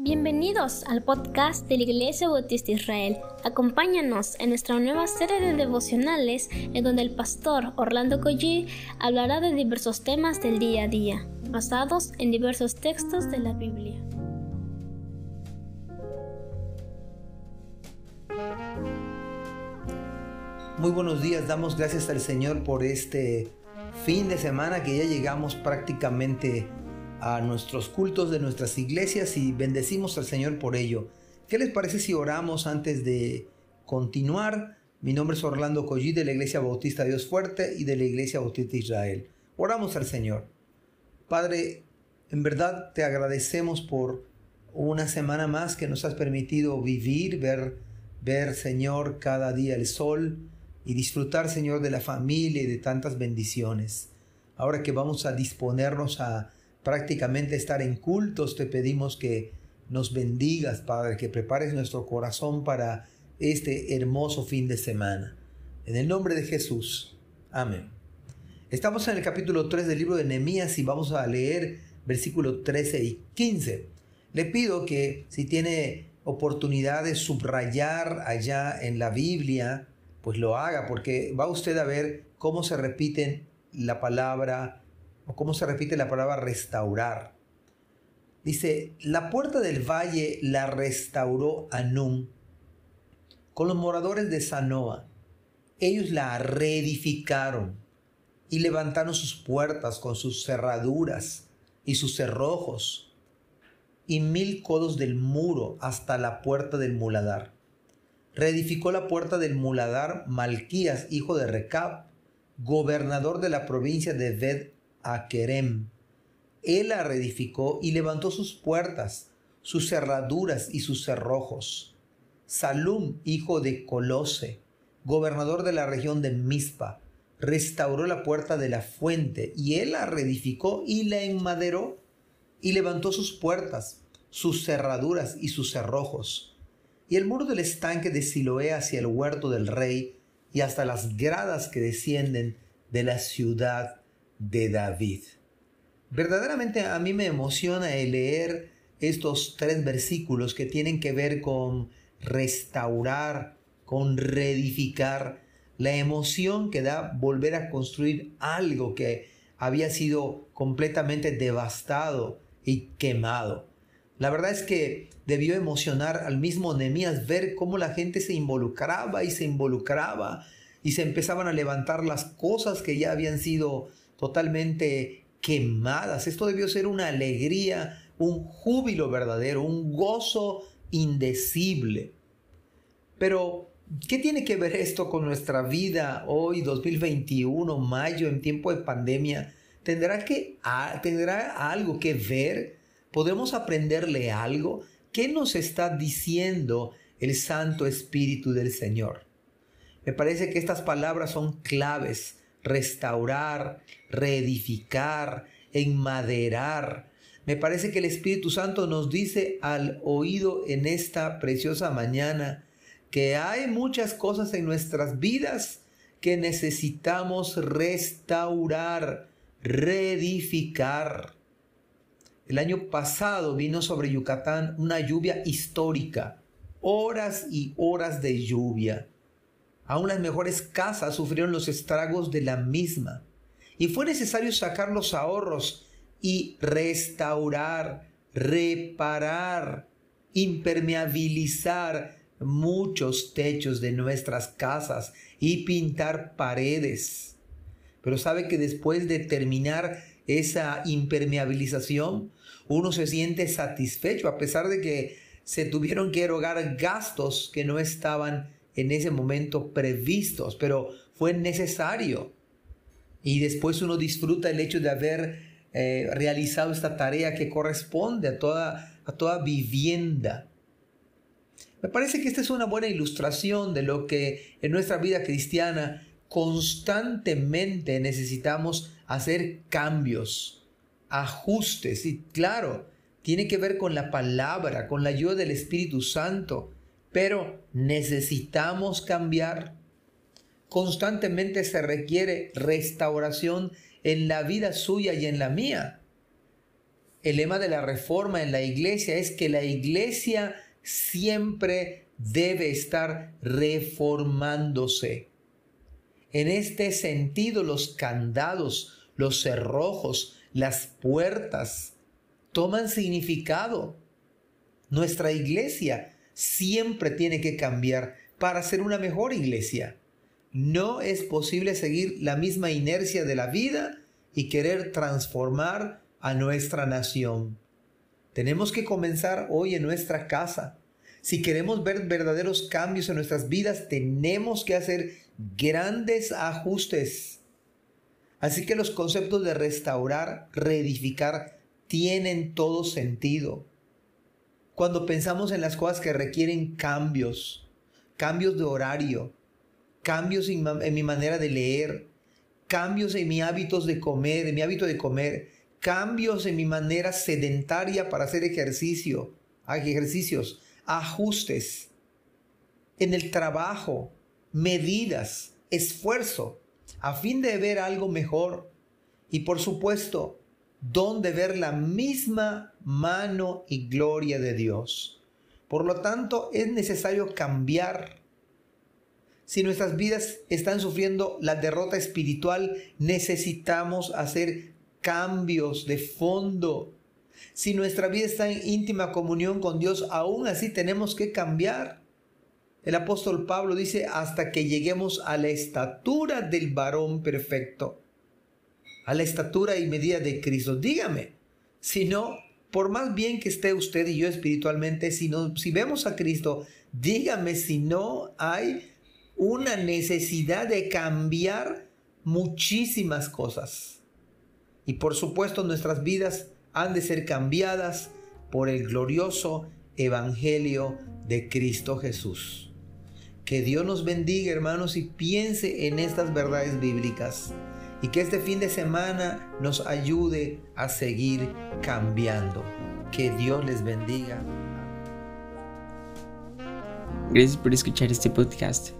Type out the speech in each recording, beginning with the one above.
Bienvenidos al podcast de la Iglesia Bautista Israel. Acompáñanos en nuestra nueva serie de devocionales en donde el pastor Orlando Collie hablará de diversos temas del día a día, basados en diversos textos de la Biblia. Muy buenos días, damos gracias al Señor por este fin de semana que ya llegamos prácticamente a nuestros cultos de nuestras iglesias y bendecimos al Señor por ello. ¿Qué les parece si oramos antes de continuar? Mi nombre es Orlando Collí de la Iglesia Bautista Dios Fuerte y de la Iglesia Bautista Israel. Oramos al Señor. Padre, en verdad te agradecemos por una semana más que nos has permitido vivir, ver, ver Señor cada día el sol y disfrutar Señor de la familia y de tantas bendiciones. Ahora que vamos a disponernos a prácticamente estar en cultos, te pedimos que nos bendigas, Padre, que prepares nuestro corazón para este hermoso fin de semana. En el nombre de Jesús. Amén. Estamos en el capítulo 3 del libro de Nehemías y vamos a leer versículos 13 y 15. Le pido que si tiene oportunidad de subrayar allá en la Biblia, pues lo haga, porque va usted a ver cómo se repiten la palabra o cómo se repite la palabra restaurar. Dice, la puerta del valle la restauró Anum con los moradores de Sanoa. Ellos la reedificaron y levantaron sus puertas con sus cerraduras y sus cerrojos y mil codos del muro hasta la puerta del muladar. Reedificó la puerta del muladar Malquías, hijo de Recab, gobernador de la provincia de Ved a. Él la reedificó y levantó sus puertas, sus cerraduras y sus cerrojos. Salum, hijo de Colose, gobernador de la región de Mizpa, restauró la puerta de la fuente y él la reedificó y la enmaderó y levantó sus puertas, sus cerraduras y sus cerrojos. Y el muro del estanque de Siloé hacia el huerto del rey y hasta las gradas que descienden de la ciudad de David. Verdaderamente a mí me emociona el leer estos tres versículos que tienen que ver con restaurar, con reedificar, la emoción que da volver a construir algo que había sido completamente devastado y quemado. La verdad es que debió emocionar al mismo Nehemías ver cómo la gente se involucraba y se involucraba y se empezaban a levantar las cosas que ya habían sido totalmente quemadas. Esto debió ser una alegría, un júbilo verdadero, un gozo indecible. Pero, ¿qué tiene que ver esto con nuestra vida hoy, 2021, mayo, en tiempo de pandemia? ¿Tendrá, que, ¿Tendrá algo que ver? ¿Podemos aprenderle algo? ¿Qué nos está diciendo el Santo Espíritu del Señor? Me parece que estas palabras son claves restaurar, reedificar, enmaderar. Me parece que el Espíritu Santo nos dice al oído en esta preciosa mañana que hay muchas cosas en nuestras vidas que necesitamos restaurar, reedificar. El año pasado vino sobre Yucatán una lluvia histórica, horas y horas de lluvia. Aún las mejores casas sufrieron los estragos de la misma. Y fue necesario sacar los ahorros y restaurar, reparar, impermeabilizar muchos techos de nuestras casas y pintar paredes. Pero sabe que después de terminar esa impermeabilización, uno se siente satisfecho a pesar de que se tuvieron que erogar gastos que no estaban en ese momento previstos, pero fue necesario. Y después uno disfruta el hecho de haber eh, realizado esta tarea que corresponde a toda, a toda vivienda. Me parece que esta es una buena ilustración de lo que en nuestra vida cristiana constantemente necesitamos hacer cambios, ajustes. Y claro, tiene que ver con la palabra, con la ayuda del Espíritu Santo. Pero necesitamos cambiar. Constantemente se requiere restauración en la vida suya y en la mía. el lema de la reforma en la iglesia es que la iglesia siempre debe estar reformándose. En este sentido, los candados, los cerrojos, las puertas toman significado. Nuestra iglesia siempre tiene que cambiar para ser una mejor iglesia. No es posible seguir la misma inercia de la vida y querer transformar a nuestra nación. Tenemos que comenzar hoy en nuestra casa. Si queremos ver verdaderos cambios en nuestras vidas, tenemos que hacer grandes ajustes. Así que los conceptos de restaurar, reedificar, tienen todo sentido. Cuando pensamos en las cosas que requieren cambios, cambios de horario, cambios en, mi manera de leer, cambios en mis hábitos de comer, en mi hábito de comer, cambios en mi manera sedentaria para hacer ejercicio, ejercicios, ajustes en el trabajo, medidas, esfuerzo, a fin de ver algo mejor. Y por supuesto, donde ver la misma mano y gloria de Dios. Por lo tanto, es necesario cambiar. Si nuestras vidas están sufriendo la derrota espiritual, necesitamos hacer cambios de fondo. Si nuestra vida está en íntima comunión con Dios, aún así tenemos que cambiar. El apóstol Pablo dice, hasta que lleguemos a la estatura del varón perfecto, a la estatura y medida de Cristo. Dígame, si no, por más bien que esté usted y yo espiritualmente, si, no, si vemos a Cristo, dígame si no hay una necesidad de cambiar muchísimas cosas. Y por supuesto nuestras vidas han de ser cambiadas por el glorioso Evangelio de Cristo Jesús. Que Dios nos bendiga hermanos y piense en estas verdades bíblicas y que este fin de semana nos ayude a seguir cambiando. Que Dios les bendiga. Gracias por escuchar este podcast.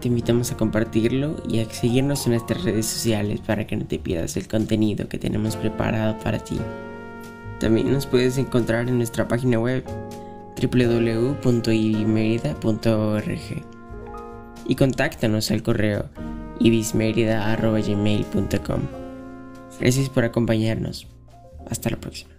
Te invitamos a compartirlo y a seguirnos en nuestras redes sociales para que no te pierdas el contenido que tenemos preparado para ti. También nos puedes encontrar en nuestra página web www.ibismerida.org y contáctanos al correo ibismerida.gmail.com Gracias por acompañarnos. Hasta la próxima.